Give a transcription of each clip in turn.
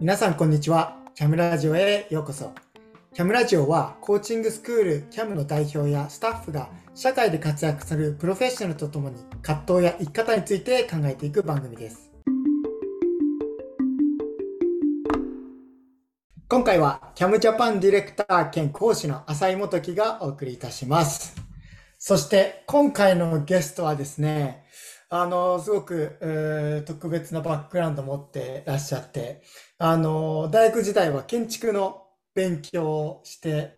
皆さんこんにちは。キャムラジオへようこそ。キャムラジオはコーチングスクールキャムの代表やスタッフが社会で活躍するプロフェッショナルとともに葛藤や生き方について考えていく番組です。今回はキャムジャパンディレクター兼講師の浅井元樹がお送りいたします。そして今回のゲストはですね、あの、すごく、えー、特別なバックグラウンドを持ってらっしゃって、あの、大学時代は建築の勉強をして、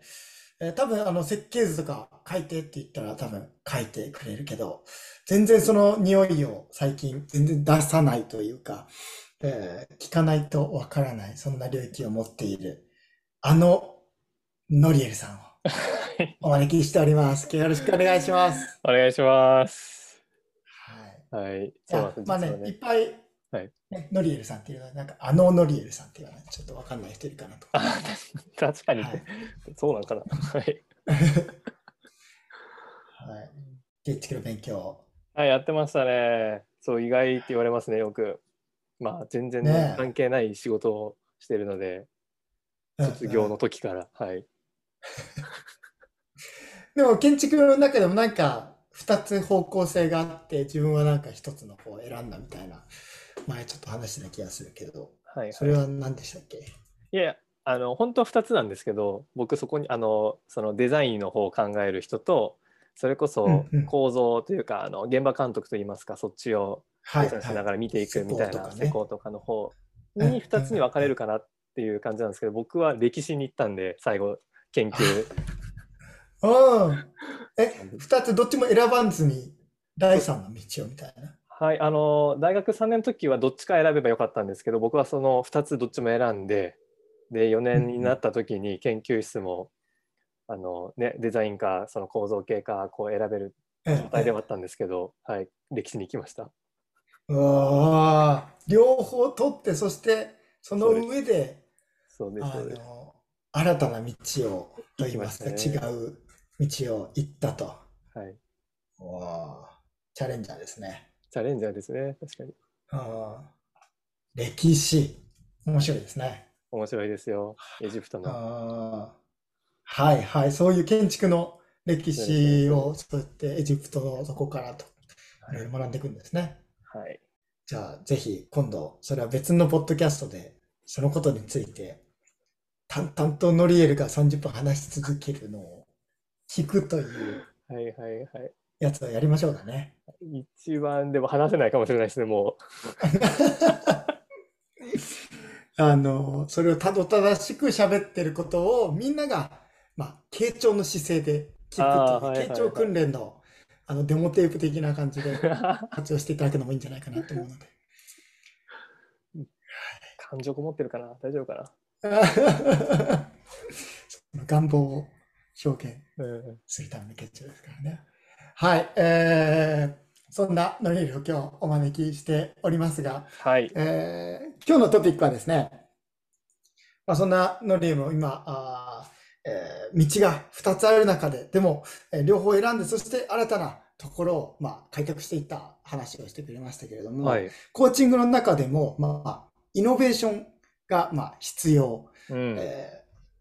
えー、多分あの設計図とか書いてって言ったら多分書いてくれるけど、全然その匂いを最近全然出さないというか、えー、聞かないとわからない、そんな領域を持っている、あのノリエルさんをお招きしております。よろしくお願いします。お願いします。はい。そうまあね、ねいっぱい、はい、ね、ノリエルさんっていうのは、なんか、あのノリエルさんっていうのは、ちょっとわかんない人いるかなと。確かに、はい、そうなんかな。はい。はい。建築の勉強。はい、やってましたね。そう、意外って言われますね、よく。まあ、全然、ね、関係ない仕事をしてるので、卒業の時から、はい。でも、建築の中でもなんか、二つ方向性があって、自分はなんか一つの方を選んだみたいな、前ちょっと話した気がするけど、はい、はい、それは何でしたっけ？いや、あの、本当は2つなんですけど、僕そこに、あの、そのデザインの方を考える人と、それこそ構造というか、うんうん、あの現場監督といいますか、そっちをデザインしながら見ていくみたいな施工とかの方に2つに分かれるかなっていう感じなんですけど、僕は歴史に行ったんで、最後、研究 うん。え、二つどっちも選ばずに第三の道をみたいな。はい、あの大学3年の時はどっちか選べばよかったんですけど僕はその2つどっちも選んでで4年になった時に研究室も、あのね、デザインかその構造系かこう選べる状態ではあったんですけど、はい、歴史に行きました。うわ両方取ってそしてその上でそうです新たな道をといいますか、ね、違う道を行ったと。はい。おチャレンジャーですね。チャレンジャーですね、確かに。あ歴史、面白いですね。面白いですよ、エジプトの。はいはい、そういう建築の歴史をそうやってエジプトのそこからと、いろいろ学んでいくんですね。はい。じゃあ、ぜひ今度、それは別のポッドキャストで、そのことについて、淡々とノリエルが30分話し続けるのを聞くというはいはいはいやつをやりましょうかね。一番でも話せないかもしれないですね、もう。あの、それをたどただしく喋ってることをみんなが、まあ、傾聴の姿勢で聞くという、傾聴訓練のあのデモテープ的な感じで 活用していただくのもいいんじゃないかなと思うので。感情こもってるかな？大丈夫かな？願望を表現するための結晶ですからね。はい、えー、そんなノリルを今日お招きしておりますが、はいえー、今日のトピックはですね、まあ、そんなノリルも今あ、えー、道が2つある中で、でも、えー、両方選んで、そして新たなところを、まあ、開拓していった話をしてくれましたけれども、はい、コーチングの中でも、まあ、イノベーションが、まあ、必要、うん、えー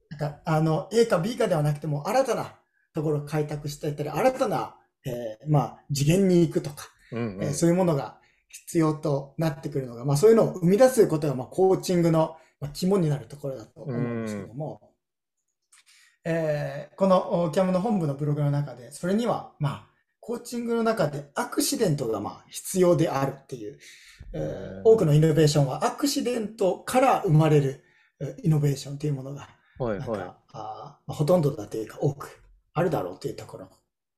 なんか、あの、A か B かではなくても、新たなところを開拓していったり、新たな、えー、まあ、次元に行くとか、うんうん、えー、そういうものが必要となってくるのが、まあ、そういうのを生み出すことが、まあ、コーチングの肝になるところだと思うんですけども、えー、このキャムの本部のブログの中で、それには、まあ、コーチングの中でアクシデントがまあ必要であるっていう、えー、多くのイノベーションはアクシデントから生まれるイノベーションというものがはいはい、あほとんどだというか多くあるだろうというところ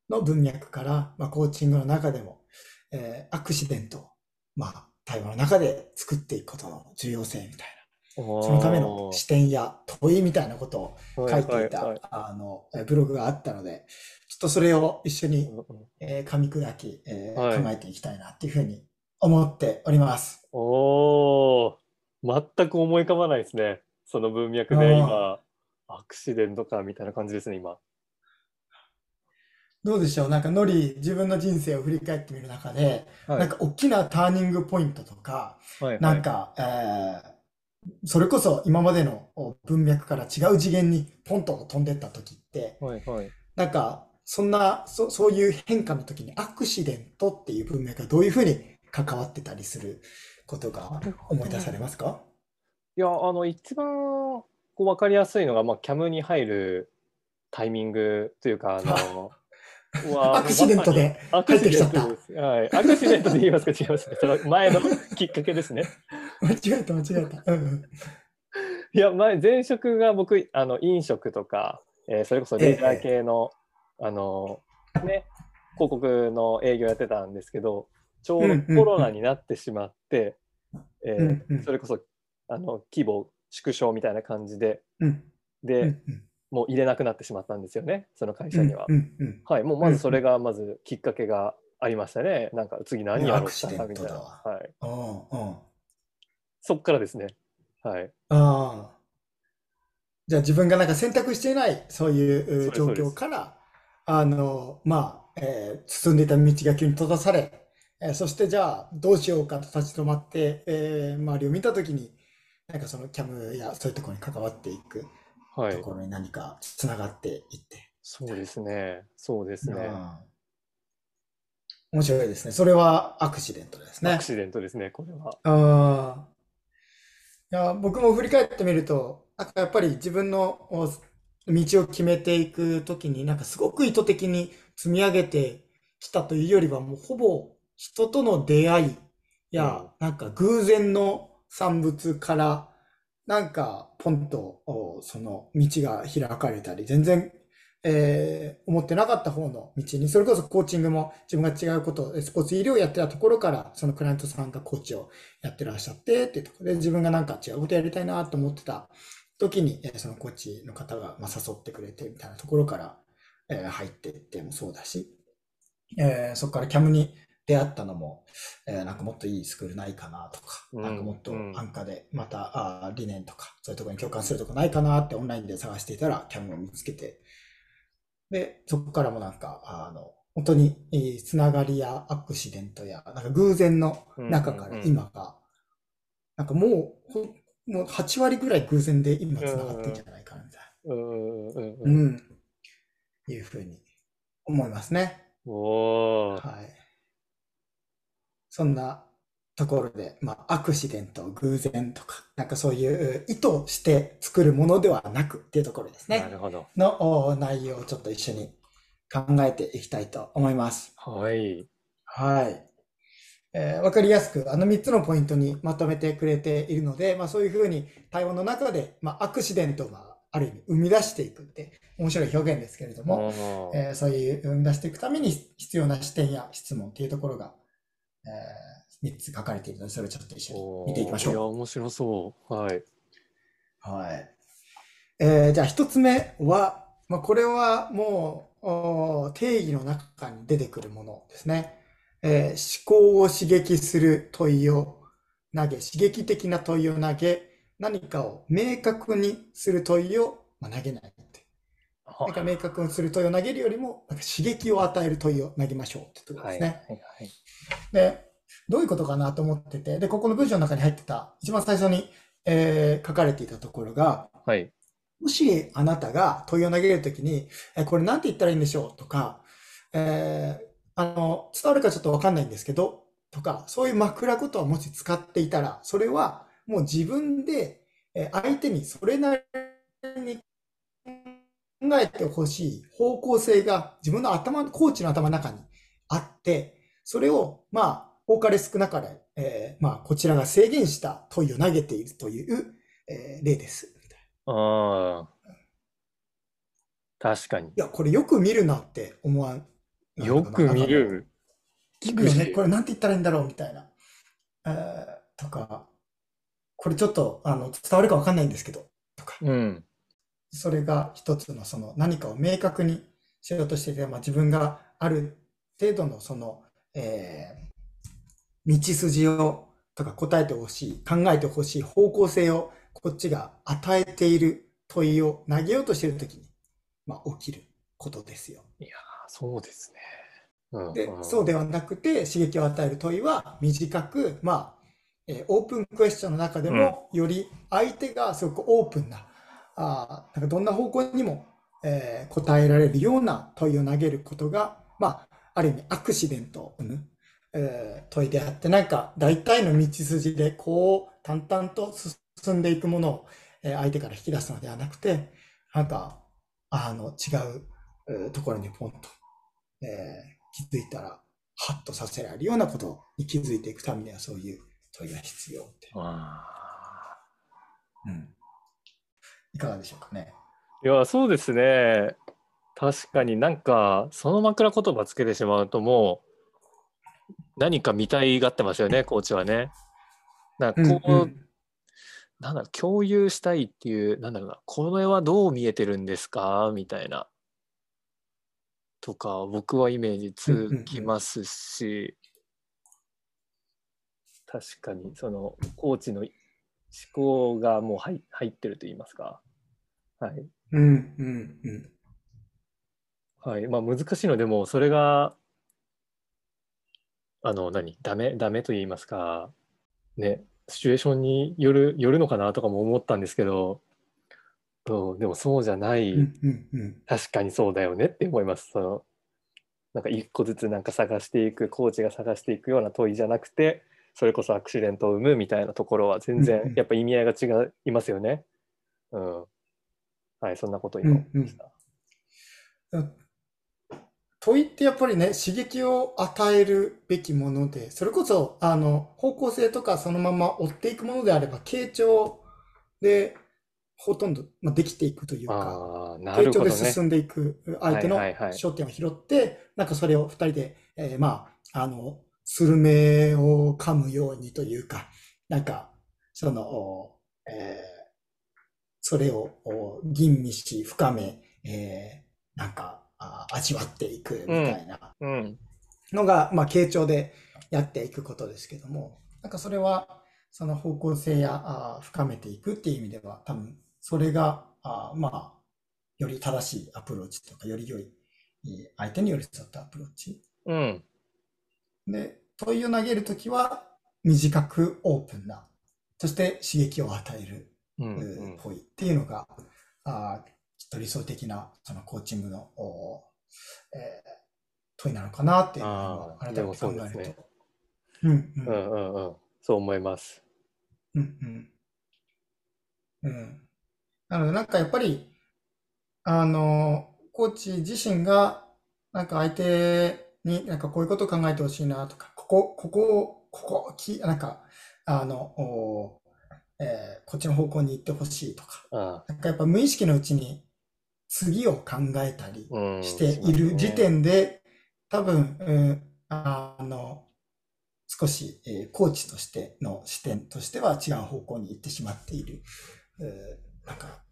の文脈から、まあ、コーチングの中でも、えー、アクシデントを、まあ、対話の中で作っていくことの重要性みたいな、そのための視点や問いみたいなことを書いていた、はいはいはい、あのブログがあったので、ちょっとそれを一緒に、えー、噛み砕き、えーはい、考えていきたいなっていうふうに思っております。おー、全く思い浮かばないですね。その文脈で今、アクシデントかみたいな感じですね、今。どうでしょう？なんかノリ、自分の人生を振り返ってみる中で、はいなんか大きなターニングポイントとか、はいはいなんか、えーそれこそ今までのお文脈から違う次元にポンと飛んでった時って、はいはい。なんか、そんな、そ、そういう変化の時にアクシデントっていう文脈がどういうふうに関わってたりすることが思い出されますか？いや、あの、一番こう分かりやすいのが、まあ、キャムに入るタイミングというか、あの、アクシデントで入ってきちゃった。はい。アクシデントで言いますか違いますね。その前のきっかけですね。間違えた間違えた。うんうん。いや、前、前職が僕、あの、飲食とか、えーそれこそレジャー系の、あの、ね、広告の営業やってたんですけど、ちょうどコロナになってしまって、えーそれこそ、あの、規模縮小みたいな感じで、うんで、もう入れなくなってしまったんですよね、その会社には。はい、もうまずそれがまずきっかけがありましたね。なんか次何やろうかなみたいな。はい。そっからですね。はい。ああ。じゃあ自分がなんか選択していないそういうう状況から、あの、まあ、えー進んでいた道が急に閉ざされ、えーそしてじゃあどうしようかと立ち止まって、えー周りを見たときに、なんかそのキャムやそういうところに関わっていくはい。ところに何かつながっていって。そうですね。そうですね。うん面白いですね。それはアクシデントですねアク。シデントですね、これは。ああ。いや、僕も振り返ってみると、なんかやっぱり自分のお道を決めていくときに、なんかすごく意図的に積み上げてきたというよりは、もうほぼ人との出会いや、なんか偶然の産物から、なんかポンとおその道が開かれたり、全然、えー思ってなかった方の道に、それこそコーチングも自分が違うこと、スポーツ医療をやってたところから、そのクライアントさんがコーチをやってらっしゃってっていうところで、自分がなんか違うことやりたいなと思ってた時に、えーそのコーチの方がまあ誘ってくれてみたいなところから、えー入っていってもそうだし、えーそこからキャムに出会ったのも、えーなんかもっといいスクールないかなとか、うんなんかもっとうん安価で、また、あー理念とか、そういうところに共感するとこないかなってオンラインで探していたら、キャムを見つけて、で、そこからもなんか、あの、本当に、えーつながりやアクシデントや、なんか偶然の中から今が、なんかもう、ほもう8割ぐらい偶然で今つながってんじゃないかな、みたいな、う。うんん、いうふうに思いますね。おー。はい。そんなところで、まあ、アクシデント、偶然とか、なんかそういう意図して作るものではなくっていうところですね。なるほど。のお内容をちょっと一緒に考えていきたいと思います。はい。はい。えーわかりやすく、あの3つのポイントにまとめてくれているので、まあそういうふうに対話の中で、まあアクシデントをまあある意味生み出していくって面白い表現ですけれども、えーそういう生み出していくために必要な視点や質問っていうところが、え3つ書かれているので、それをちょっと一緒に見ていきましょういや、。面白そう。はい。はい。えーじゃあ一つ目は、まあ、これはもうおー定義の中に出てくるものですね。えー思考を刺激する問いを投げ、刺激的な問いを投げ、何かを明確にする問いを、まあ、投げないって。なんか明確にする問いを投げるよりも、なんか刺激を与える問いを投げましょうってところはい。ですはい。ね。はい。で、どういうことかなと思ってて、で、ここの文章の中に入ってた、一番最初に、えー書かれていたところが、はい。もしあなたが問いを投げるときに、え、これなんて言ったらいいんでしょうとか、えーあの、伝わるかちょっとわかんないんですけど、とか、そういう枕言葉をもし使っていたら、それはもう自分で、えー相手にそれなりに考えてほしい方向性が自分の頭、コーチの頭の中にあって、それを、まあ、多かれ少なかれ、えーまあ、こちらが制限した問いを投げているという、えー例です。ああ。確かに。いや、これよく見るなって思わん。よく見る。聞くよね。これなんて言ったらいいんだろうみたいな。えーとか、これちょっとあの伝わるかわかんないんですけど、とか。うん。それが一つのその何かを明確にしようとしていて、まあ、自分がある程度のその、えー道筋をとか答えてほしい、考えてほしい方向性をこっちが与えている問いを投げようとしているときに、まあ、起きることですよ。そうですね。うん、で、そうではなくて、刺激を与える問いは短く、まあ、えー、オープンクエスチョンの中でも、より相手がすごくオープンな、あなんかどんな方向にも、えー、答えられるような問いを投げることが、まあ、ある意味アクシデントを生む、えー、問いであって、なんか大体の道筋でこう淡々と進んでいくものを、えー、相手から引き出すのではなくて、なんか、あの、違う、えー、ところにポンと、えー、気づいたら、ハッとさせられるようなことに気づいていくためにはそういう問いが必要って。うん。いかがでしょうかね。いや、そうですね。確かになんか、その枕言葉つけてしまうともう、何か見たいがってますよね、コーチはね。なんかこう、うんうん、なんだろう、共有したいっていう、なんだろうな、この絵はどう見えてるんですか？みたいな。とか、僕はイメージつきますし、確かに、その、コーチの思考がもう入入ってると言いますか。はい。うんうんうん。はい。まあ難しいのでも、それが、あの、何？ダメ、ダメ？と言いますか、ね、シチュエーションによる、よるのかなとかも思ったんですけど、うん、でもそうじゃない、うんうんうん、確かにそうだよねって思います。その、なんか一個ずつなんか探していく、コーチが探していくような問いじゃなくて、それこそアクシデントを生むみたいなところは全然やっぱ意味合いが違いますよね。うん。はい、そんなこと言いました。うんうん問いってやっぱりね、刺激を与えるべきもので、それこそ、あの、方向性とかそのまま追っていくものであれば、傾聴でほとんど、まあ、できていくというか、ね、傾聴で進んでいく相手の焦点を拾って、なんかそれを二人で、えー、まあ、あの、スルメを噛むようにというか、なんか、その、えー、それを吟味し、深め、えー、なんか、あ味わっていくみたいな。のが、うん、まあ、傾聴でやっていくことですけども、なんかそれは、その方向性やあ深めていくっていう意味では、多分、それが、あまあ、より正しいアプローチとか、より良い、相手に寄り添ったアプローチ。うん。で、問いを投げるときは、短くオープンな、そして刺激を与える、うんうん、問いっていうのが、あと理想的なそのコーチングの、えー、問いなのかなっていうのを改めて考えると。うんうんうんうんそう思います。うんうん。うん。なのでなんかやっぱり、あの、コーチ自身が、なんか相手になんかこういうことを考えてほしいなとか、ここ、ここ、ここ、き、なんか、あの、おえー、こっちの方向に行ってほしいとか、あなんかやっぱ無意識のうちに次を考えたりしている時点で、多分、うん、あの、少し、えー、コーチとしての視点としては違う方向に行ってしまっている、えー、なんか、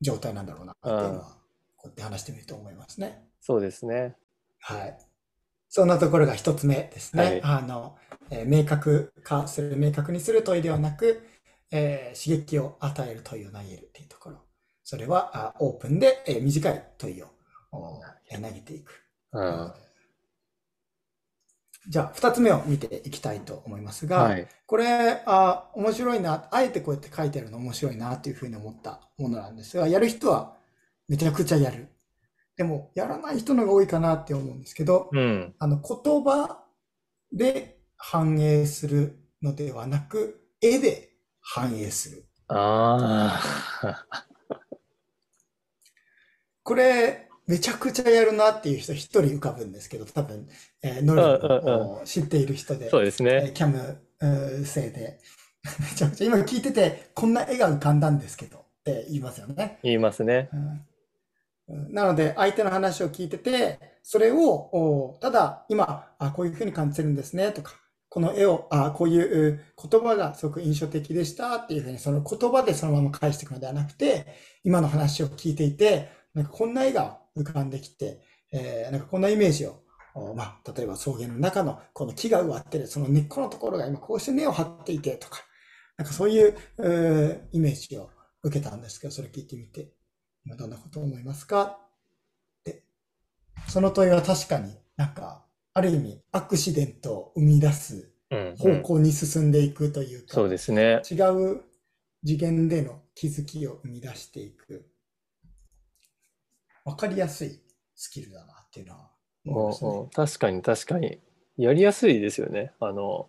状態なんだろうなっていうのは、こうやって話してみると思いますね。そうですね。はい。そんなところが一つ目ですね。はい、あの、えー、明確化する、明確にする問いではなく、えー、刺激を与える問いを投げるっていうところ。それはオープンで、え短い問いを投げていく。うん、じゃあ、二つ目を見ていきたいと思いますが、はい、これあ、面白いな、あえてこうやって書いてあるの面白いなというふうに思ったものなんですが、やる人はめちゃくちゃやる。でも、やらない人のが多いかなって思うんですけど、うん、あの言葉で反映するのではなく、絵で反映する。ああ。これ、めちゃくちゃやるなっていう人一人浮かぶんですけど、多分、えー、ノルを知っている人で、そうですね。えー、キャム生で、めちゃくちゃ今聞いてて、こんな絵が浮かんだんですけどって言いますよね。言いますね。うん、なので、相手の話を聞いてて、それを、ただ、今、あ、こういうふうに感じてるんですね、とか、この絵を、あ、こういう言葉がすごく印象的でしたっていうふうに、その言葉でそのまま返していくのではなくて、今の話を聞いていて、なんかこんな絵が浮かんできて、えー、なんかこんなイメージを、まあ、例えば草原の中のこの木が植わってる、その根っこのところが今こうして根を張っていてとか、なんかそういう、えー、イメージを受けたんですけど、それ聞いてみて、今どんなことを思いますか？ってその問いは確かになんか、ある意味、アクシデントを生み出す方向に進んでいくというか、そうですね。違う次元での気づきを生み出していく、わかりやすいスキルだなっていうのは思いますね。確かに確かに。やりやすいですよね。あの、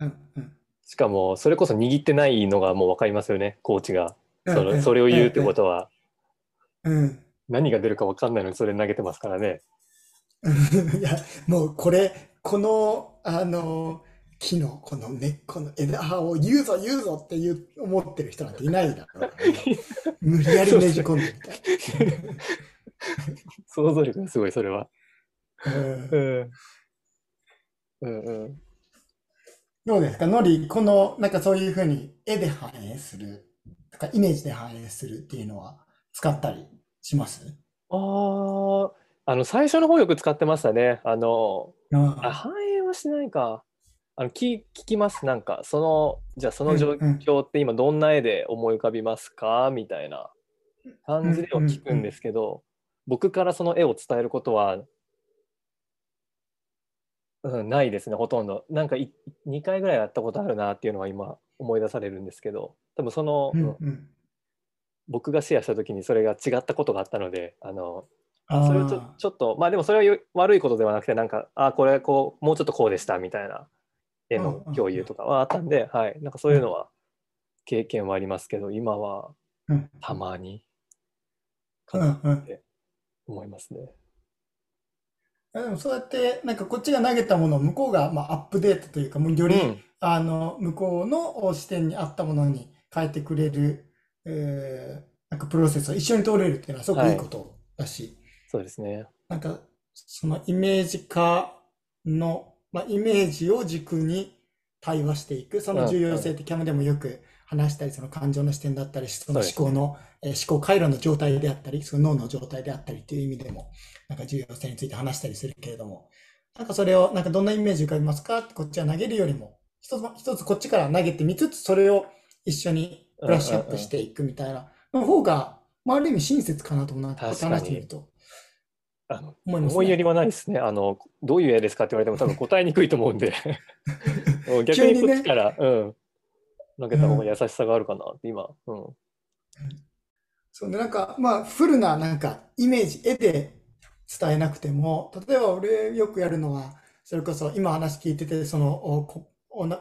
うんうん、しかも、それこそ握ってないのがもう分かりますよね、コーチが。そのそれを言うってことは、うん、何が出るか分かんないのにそれ投げてますからね。いや、もうこれ、この、あの、木のこの根っこの枝葉を言うぞ言うぞって言う思ってる人なんていないだろう、ね、無理やりねじ込んでみたい。想像力がすごい、それは。うん。うんうん。どうですか？ノリ、この、なんかそういうふうに絵で反映する、とかイメージで反映するっていうのは使ったりします？ああ、あの、最初の方よく使ってましたね。あの、あ反映はしないか。あの聞聞きます？なんか、その、じゃあその状況って今どんな絵で思い浮かびますか？みたいな感じでは聞くんですけど、僕からその絵を伝えることはうん、ないですね、ほとんど。なんかい2回ぐらいやったことあるなっていうのは今思い出されるんですけど、多分その、うんうん、僕がシェアした時にそれが違ったことがあったので、あのそれをちょちょっと、まあでもそれは悪いことではなくて、なんか、あこれこう、もうちょっとこうでしたみたいな絵の共有とかはあったんで、はい、なんかそういうのは経験はありますけど、今はたまにかなって思いますね。でもそうやって、なんかこっちが投げたものを向こうがまあアップデートというか、もうより、うん、あの、向こうの視点に合ったものに変えてくれる、えー、なんかプロセスを一緒に通れるっていうのはすごくいいことだし、はい、そうですね。なんか、そのイメージ化の、まあ、イメージを軸に対話していく、その重要性ってキャムでもよく話したり、その感情の視点だったり、その思考の、えー、思考回路の状態であったり、その脳の状態であったりっていう意味でも、なんか重要性について話したりするけれども、なんかそれを、なんかどんなイメージ浮かびますか？ってこっちは投げるよりも、一つ、一つこっちから投げてみつつ、それを一緒にブラッシュアップしていくみたいなの方が、まあ、ある意味親切かなと思うな、話してみると。あの思いね、思いやりはないですね。あの、どういう絵ですかって言われても多分答えにくいと思うんで。逆にこっちから、ね、うん、投げた方が優しさがあるかなって今、うん。そうね、なんか、まあ、フルな、なんか、イメージ、絵で伝えなくても、例えば俺よくやるのは、それこそ今話聞いてて、その、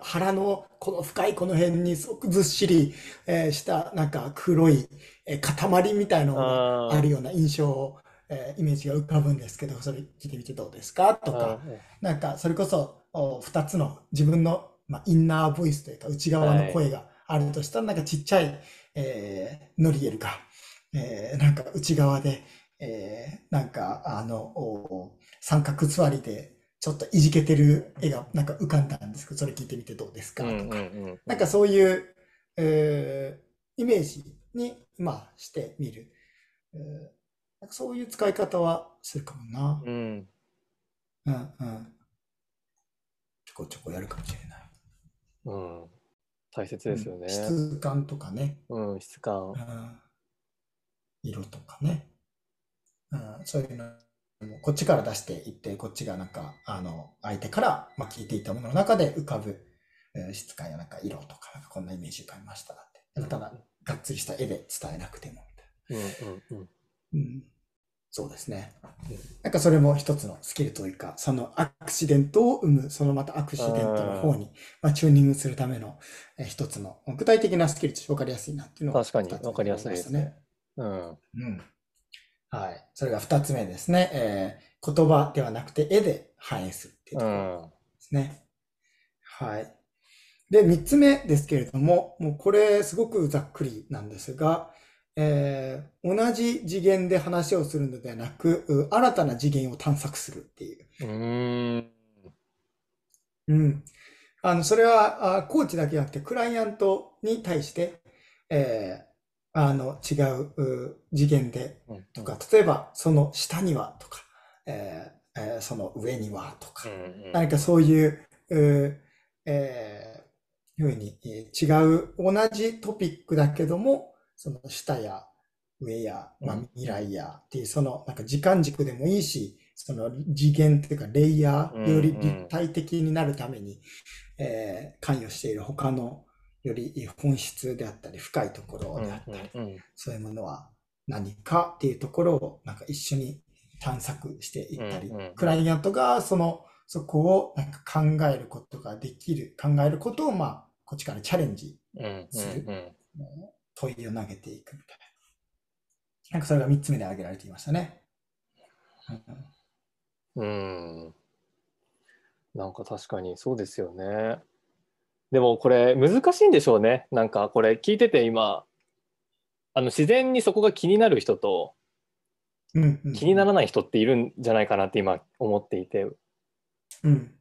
腹のこの深いこの辺にすごくずっしり、えー、したなんか黒い、えー、塊みたいのがあるような印象を、えー、イメージが浮かぶんですけど、それ聞いてみてどうですか？とか、なんかそれこそ2つの自分のまあ、インナーボイスというか内側の声があるとしたら、なんかちっちゃい、えー、ノリエルが、えー、なんか内側で、えー、なんかあの、三角座りで、ちょっといじけてる絵がなんか浮かんだんですけど、それ聞いてみてどうですか？とか、なんかそういう、えー、イメージに、まあ、してみる。えー、なんかそういう使い方はするかもな。うん。うんうん。ちょこちょこやるかもしれない。うん。大切ですよね。質感とかね。うん、質感。うん、色とかね。うん、そういうのもこっちから出していって、こっちがなんか、あの、相手から、まあ、聞いていたものの中で浮かぶ、えー、質感やなんか色とか、こんなイメージ浮かびましたって。ただ、がっつりした絵で伝えなくてもみたいな。うんうんうん。うんそうですね。なんかそれも一つのスキルというか、そのアクシデントを生む、そのまたアクシデントの方に、まあ、チューニングするための一つの具体的なスキルとして分かりやすいなっていうのが、確かに分かりやすいですね。うん。うん。はい。それが二つ目ですね。えー、言葉ではなくて絵で反映するっていうところですね。うん、はい。で、三つ目ですけれども、もうこれすごくざっくりなんですが、えー、同じ次元で話をするのではなく、新たな次元を探索するっていう。うん。うん。あの、それは、あコーチだけじゃなくて、クライアントに対して、えー、あの、違う次元で、とか、例えば、その下には、とか、えーえー、その上には、とか、うんうん、何かそういう、うえー、ふうに違う、同じトピックだけども、その下や上や、まあ、未来やっていう、そのなんか時間軸でもいいし、その次元というかレイヤー、より立体的になるために、えー、関与している他のより本質であったり深いところであったり、そういうものは何かっていうところをなんか一緒に探索していったり、クライアントがそのそこをなんか考えることができる、考えることをまあこっちからチャレンジする、問いを投げていくみたいな。なんかそれが3つ目で挙げられていましたね。うん。なんか確かにそうですよね。でもこれ難しいんでしょうね。なんかこれ聞いてて今、あの自然にそこが気になる人と、気にならない人っているんじゃないかなって今思っていて、うん、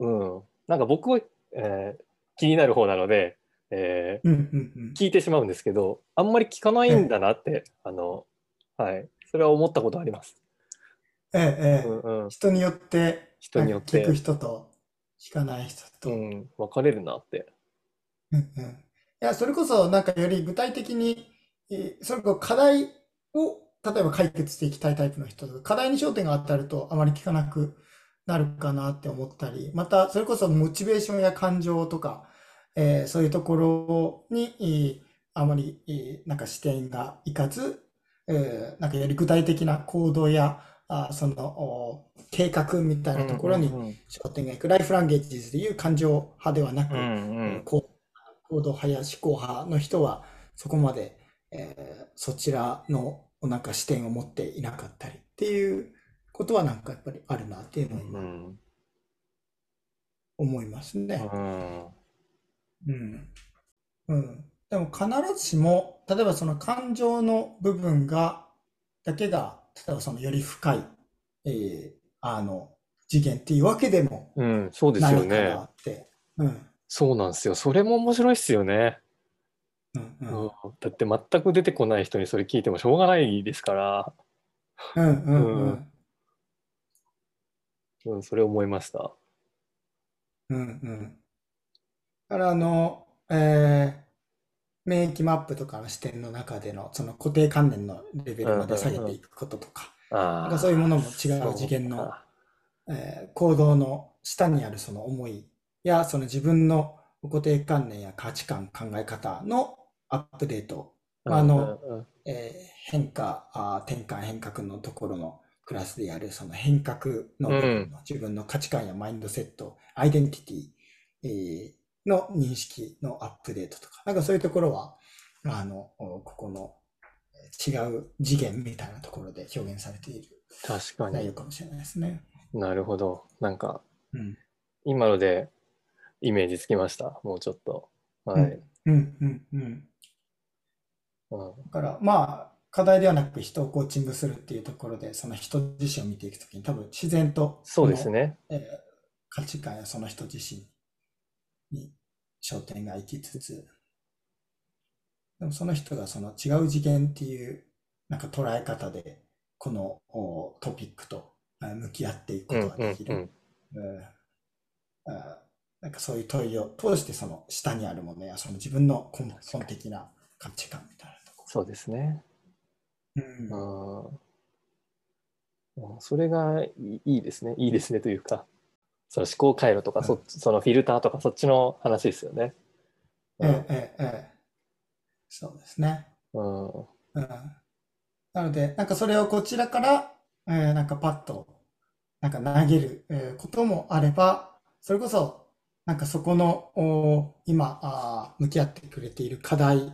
うん、なんか僕は、えー、気になる方なので、えー聞いてしまうんですけどあんまり聞かないんだなって、あのはい。それは思ったことあります。ええええ、うんうん、人によって人によって。聞く人と聞かない人と、うん、分かれるなって。うんうん、いやそれこそなんかより具体的にそれこそ課題を例えば解決していきたいタイプの人と課題に焦点が当たるとあまり聞かなくなるかなって思ったりまたそれこそモチベーションや感情とかえー、そういうところに、あまり、なんか視点がいかず、えー、なんかより具体的な行動や、あその計画みたいなところに焦点がいく、ライフランゲージでいう感情派ではなく、うんうん、行動派や思考派の人はそこまで、えー、そちらのなんか視点を持っていなかったりっていうことはなんかやっぱりあるなっていうのを今、思いますね。うんうん。うん。でも必ずしも、例えばその感情の部分が、だけが、例えばそのより深い、えー、あの、次元っていうわけでもうん、そうですよね。って。うん。そうなんですよ。それも面白いっすよね。うんうん、だって全く出てこない人にそれ聞いてもしょうがないですから。うんうんうん。うん、それ思いました。うんうん。からあの、えー免疫マップとかの視点の中でのその固定観念のレベルまで下げていくこととか、なんかそういうものも違う次元の、えー、行動の下にあるその思いやその自分の固定観念や価値観考え方のアップデート、あの、えー、変化あ転換変革のところのクラスでやるその変革の部分の、自分の価値観やマインドセットアイデンティティ、えーの認識のアップデートとか、なんかそういうところは、あの、ここの違う次元みたいなところで表現されている確かに内容かもしれないですね。なるほど。なんか、うん、今のでイメージつきました。もうちょっと。はい。うん、うん、うん、うん。だから、まあ、課題ではなく人をコーチングするっていうところで、その人自身を見ていくときに多分自然と、そうですね。えー、価値観やその人自身に焦点が行きつつ、でもその人がその違う次元っていうなんか捉え方で、このトピックと向き合っていくことができる。なんかそういう問いを通してその下にあるものやその自分の根本的な価値観みたいなところ。そうですね。うん、あそれがいいですね。いいですねというか。その思考回路とか、そそのフィルターとかそっちの話ですよね。ええええそうですね。うん。うん、なので、なんかそれをこちらから、えー、なんかパッと、なんか投げる、えー、こともあれば、それこそ、なんかそこの、お今あ、向き合ってくれている課題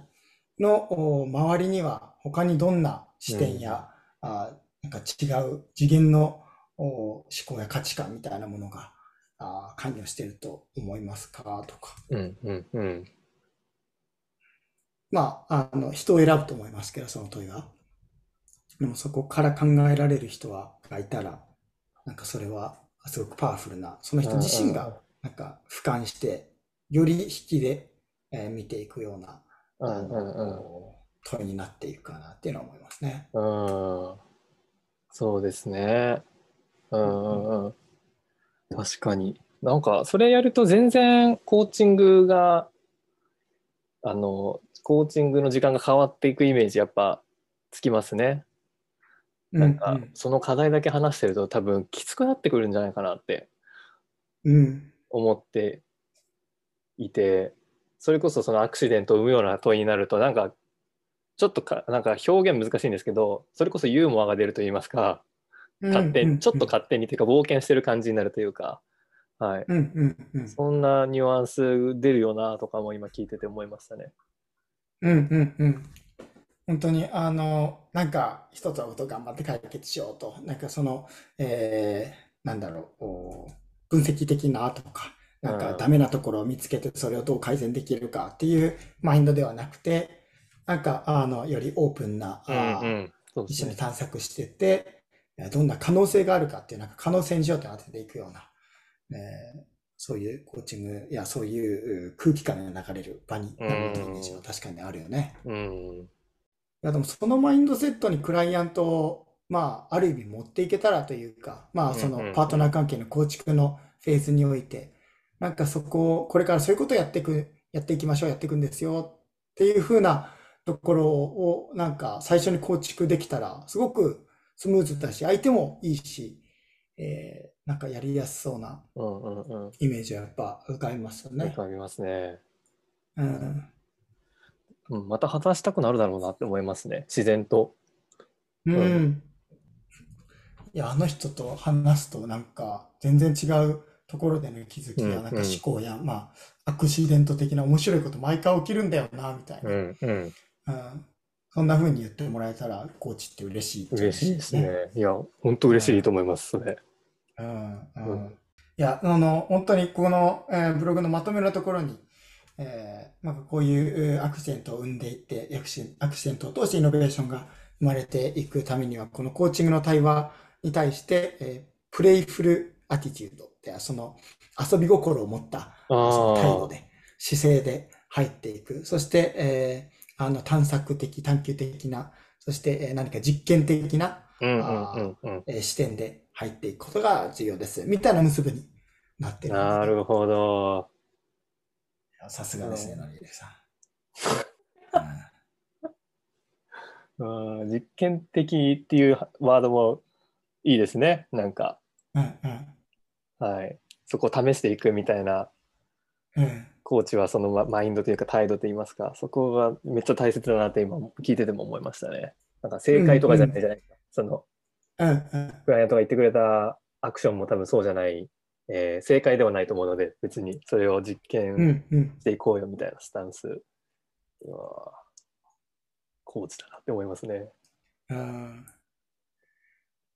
のお周りには、他にどんな視点や、うん、あなんか違う次元のお思考や価値観みたいなものがあ関与してると思いますか？とか。うんうんうん。まあ、あの、人を選ぶと思いますけど、その問いは。でもそこから考えられる人は、がいたら、なんかそれはすごくパワフルな、その人自身が、なんか俯瞰して、より引きで、えー、見ていくような、うんうんうん、問いになっていくかなっていうのは思いますね。うん。そうですね。うんうんうん。確かに。なんか、それやると全然コーチングが、あの、コーチングの時間が変わっていくイメージやっぱつきますね。なんかその課題だけ話してると多分きつくなってくるんじゃないかなって思っていて、それこそそのアクシデントを生むような問いになるとなんかちょっとかなんか表現難しいんですけどそれこそユーモアが出ると言いますか勝手に、ちょっと勝手にというか冒険してる感じになるというか、はい、そんなニュアンス出るよなとかも今聞いてて思いましたね。うんうんうん。本当に、あの、なんか、一つのことを頑張って解決しようと、なんかその、えー、なんだろう、分析的なとか、なんかダメなところを見つけて、それをどう改善できるかっていうマインドではなくて、なんか、あの、よりオープンな、うんうん。一緒に探索してて、どんな可能性があるかっていう、なんか可能性に焦点を当てていくような、えー、そういうコーチングやそういう空気感が流れる場になるというイメージは確かにあるよね。うん。いやでもそのマインドセットにクライアントを、まあ、ある意味持っていけたらというか、まあ、そのパートナー関係の構築のフェーズにおいて、なんかそこを、これからそういうことをやっていく、やっていきましょう、やっていくんですよっていうふうなところを、なんか最初に構築できたら、すごくスムーズだし、相手もいいし、えー、なんかやりやすそうなイメージはやっぱ浮かびますよね。浮かびますね。うん。うん、また話したくなるだろうなって思いますね、自然と。うん。うん、いや、あの人と話すと、なんか、全然違うところでの気づきや、なんか思考や、まあ、アクシデント的な面白いこと毎回起きるんだよな、みたいな。うん、うん、うんそんなふうに言ってもらえたら、コーチって嬉しい、ね、嬉しいですね。いや、本当嬉しいと思います、それ。うん、うん。いや、あの、本当にこの、えー、ブログのまとめのところに、えー、なんかこういうアクシデントを生んでいって、アクシデントを通してイノベーションが生まれていくためには、このコーチングの対話に対して、えー、プレイフルアティチュードって、その遊び心を持ったその態度で、姿勢で入っていく。そして、えー、あの探索的、探求的な、そして、えー、何か実験的な、視点で入っていくことが重要です。みたいな結ぶになってる。なるほど。さすがですね、のりさん。実験的っていうワードもいいですね、なんか。うんうん、はい。そこを試していくみたいな、うん、コーチはそのマインドというか態度といいますか、そこがめっちゃ大切だなって今聞いてても思いましたね。なんか正解とかじゃないじゃないですか。うんうん、その、うんうん、クライアントが言ってくれたアクションも多分そうじゃないえー、正解ではないと思うので、別にそれを実験していこうよみたいなスタンスは、コーチだなって思いますね。うん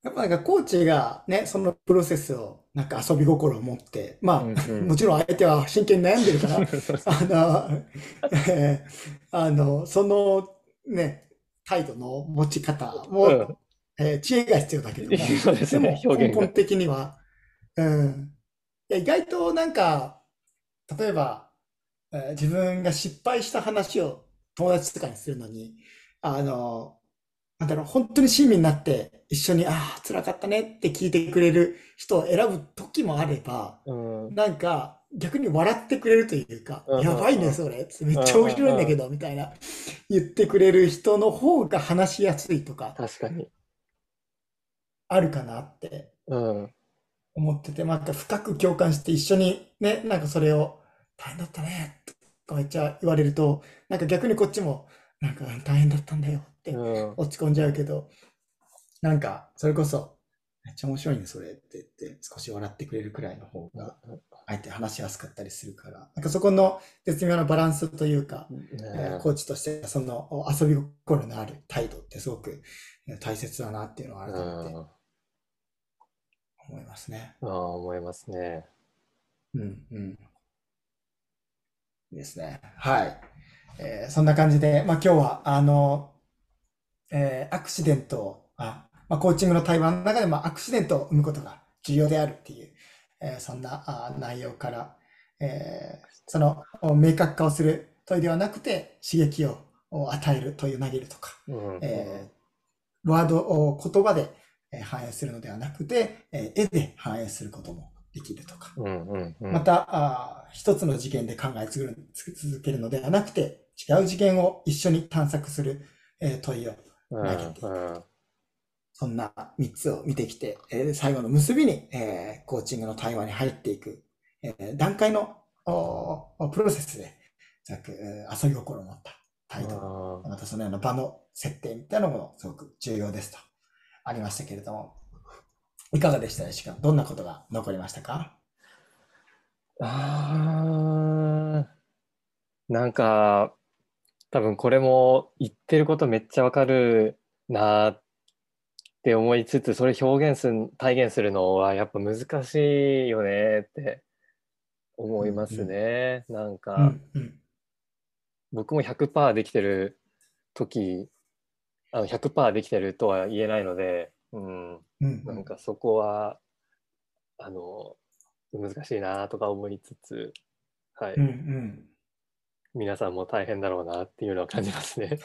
やっぱなんかコーチがね、そのプロセスをなんか遊び心を持って、まあ、うんうん、もちろん相手は真剣に悩んでるから、あの、えー、あの、そのね、態度の持ち方も、うん、えー、知恵が必要だけども、そうですね、でも根本的には、うん、いや意外となんか、例えば、えー、自分が失敗した話を友達とかにするのに、あの、なんだろう、本当に親身になって一緒に、ああ、辛かったねって聞いてくれる人を選ぶ時もあれば、うん、なんか逆に笑ってくれるというか、うん、やばいね、それ。めっちゃ面白いんだけど、みたいな言ってくれる人の方が話しやすいとか、確かに。あるかなって思ってて、また深く共感して一緒にね、なんかそれを大変だったね、とかめっちゃ言われると、なんか逆にこっちも、なんか大変だったんだよって落ち込んじゃうけど、うん、なんかそれこそ、めっちゃ面白いね、それって言って少し笑ってくれるくらいの方が、相手話しやすかったりするから、なんかそこの絶妙なバランスというか、ねえー、コーチとしてその遊び心のある態度ってすごく大切だなっていうのを改めて思いますね。ああ、思いますね。うんうん。ですね。はい。えー、そんな感じで、まあ今日は、あの、えー、アクシデントあ、まあ、コーチングの対話の中で、まあ、アクシデントを生むことが重要であるっていう、えー、そんなあ内容から、えー、その明確化をする問いではなくて、刺激を与える問いを投げるとか、うん、えー、ワードを言葉で反映するのではなくて、絵で反映することもできるとか、うんうんうん、またあ、一つの事件で考え続けるのではなくて、違う事件を一緒に探索する、え問いを投げていく。そんな3つを見てきて、えー、最後の結びに、えー、コーチングの対話に入っていく、えー、段階のプロセスで、遊び心を持った態度、またそのような場の設定みたいなのもすごく重要ですと。ありましたけれども、いかがでしたでしょうか？どんなことが残りましたか？あなんか、多分これも言ってることめっちゃわかるなって思いつつ、それ表現する、体現するのはやっぱ難しいよねって思いますね。うんうん、なんか、うんうん、僕も100%できてる時、あの100%できてるとは言えないので、うん、うんうん、なんかそこは、あの、難しいなとか思いつつ、はい。うんうん皆さんも大変だろうなっていうのは感じますね。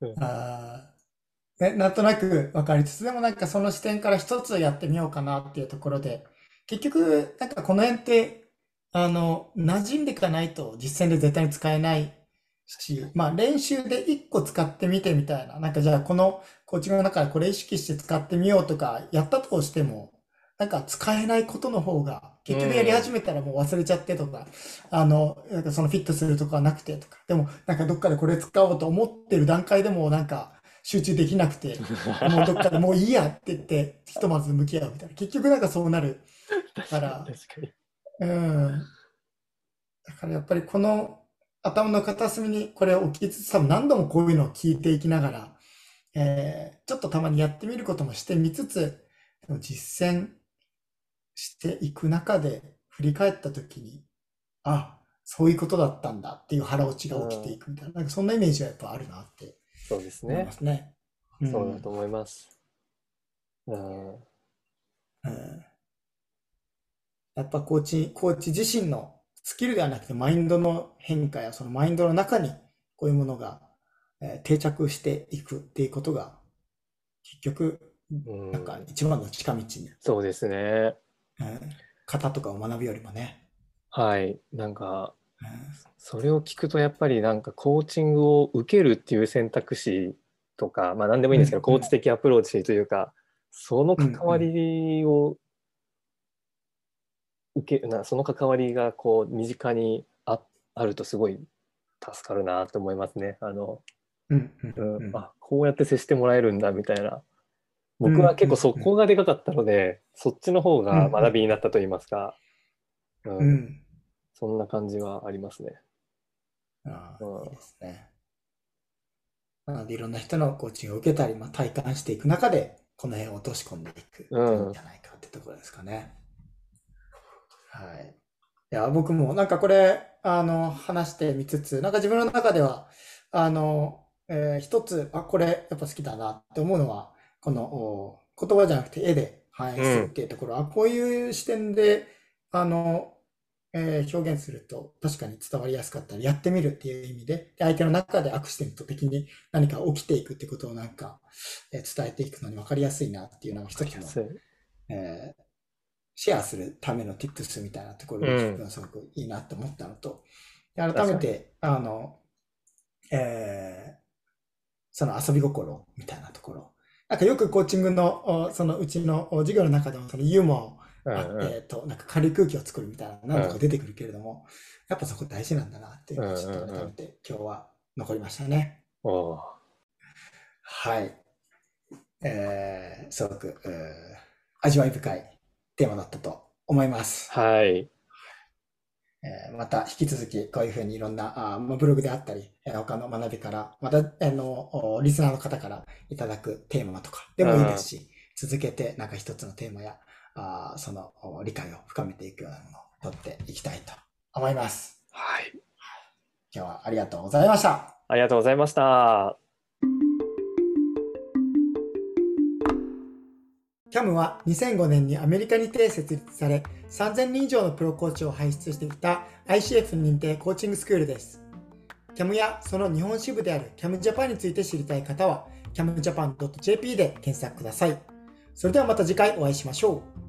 あね、なんとなく分かりつつでもなんかその視点から一つやってみようかなっていうところで結局なんかこの辺ってあの馴染んでいかないと実践で絶対に使えないし、まあ練習で一個使ってみてみたいななん。かじゃあこのコーチングの中でこれ意識して使ってみようとかやったとしてもなんか使えないことの方が、結局やり始めたらもう忘れちゃってとか、うん、あの、なんかそのフィットするとかはなくてとか、でもなんかどっかでこれ使おうと思ってる段階でもなんか集中できなくて、もうどっかでもういいやって言って、ひとまず向き合うみたいな。結局なんかそうなるから、うん。だからやっぱりこの頭の片隅にこれを置きつつ、多分何度もこういうのを聞いていきながら、えー、ちょっとたまにやってみることもしてみつつ、実践していく中で振り返った時に、あ、そういうことだったんだっていう腹落ちが起きていくみたいな、なんかそんなイメージはやっぱあるなってそうですね。ねうん、そうだと思います。うん。うん、やっぱコーチ、コーチ自身のスキルではなくてマインドの変化やそのマインドの中にこういうものが、えー、定着していくっていうことが結局なんか一番の近道に。そうですね。うん、型とかを学ぶよりもね。はい。なんか、うん、それを聞くとやっぱりなんかコーチングを受けるっていう選択肢とか、まあ何でもいいんですけど、うん、コーチ的アプローチというか、その関わりを受け、なその関わりがこう身近にああるとすごい助かるなと思いますね。あの、うんあこうやって接してもらえるんだみたいな。僕は結構そこがでかかったので、そっちの方が学びになったと言いますか、うん、うん、そんな感じはありますね。ああ、うん、いいですね。なので、いろんな人のコーチングを受けたり、まあ、体感していく中で、この辺を落とし込んでいくんじゃないかってところですかね。うん、はい。いや、僕もなんかこれ、あの、話してみつつ、なんか自分の中では、あの、えー、一つ、あ、これやっぱ好きだなって思うのは、この言葉じゃなくて絵で反映するっていうところ、うん、あこういう視点であの、えー、表現すると確かに伝わりやすかったりやってみるっていう意味でで相手の中でアクシデント的に何か起きていくってことをなんか、えー、伝えていくのに分かりやすいなっていうのが一つの、えー、シェアするための tips みたいなところが自分はすごくいいなと思ったのと、うん、改めてあの、えー、その遊び心みたいなところなんかよくコーチングの、そのうちの授業の中でもそのユーモアをあって、と、なんか軽い空気を作るみたいな何度か出てくるけれども、やっぱそこ大事なんだなっていうのをちょっと改めて今日は残りましたね。はい。えー、すごく、味わい深いテーマだったと思います。はい。えまた引き続きこういうふうにいろんなあブログであったり、え他の学びから、またあのリスナーの方からいただくテーマとかでもいいですし、続けてなんか一つのテーマやあその理解を深めていくようなものを取っていきたいと思います。はい。今日はありがとうございました。ありがとうございました。CAM は2005年にアメリカにて設立され、3000人以上のプロコーチを輩出してきた ICF 認定コーチングスクールです。CAM やその日本支部である CAM Japan について知りたい方は camjapan.jp で検索ください。それではまた次回お会いしましょう。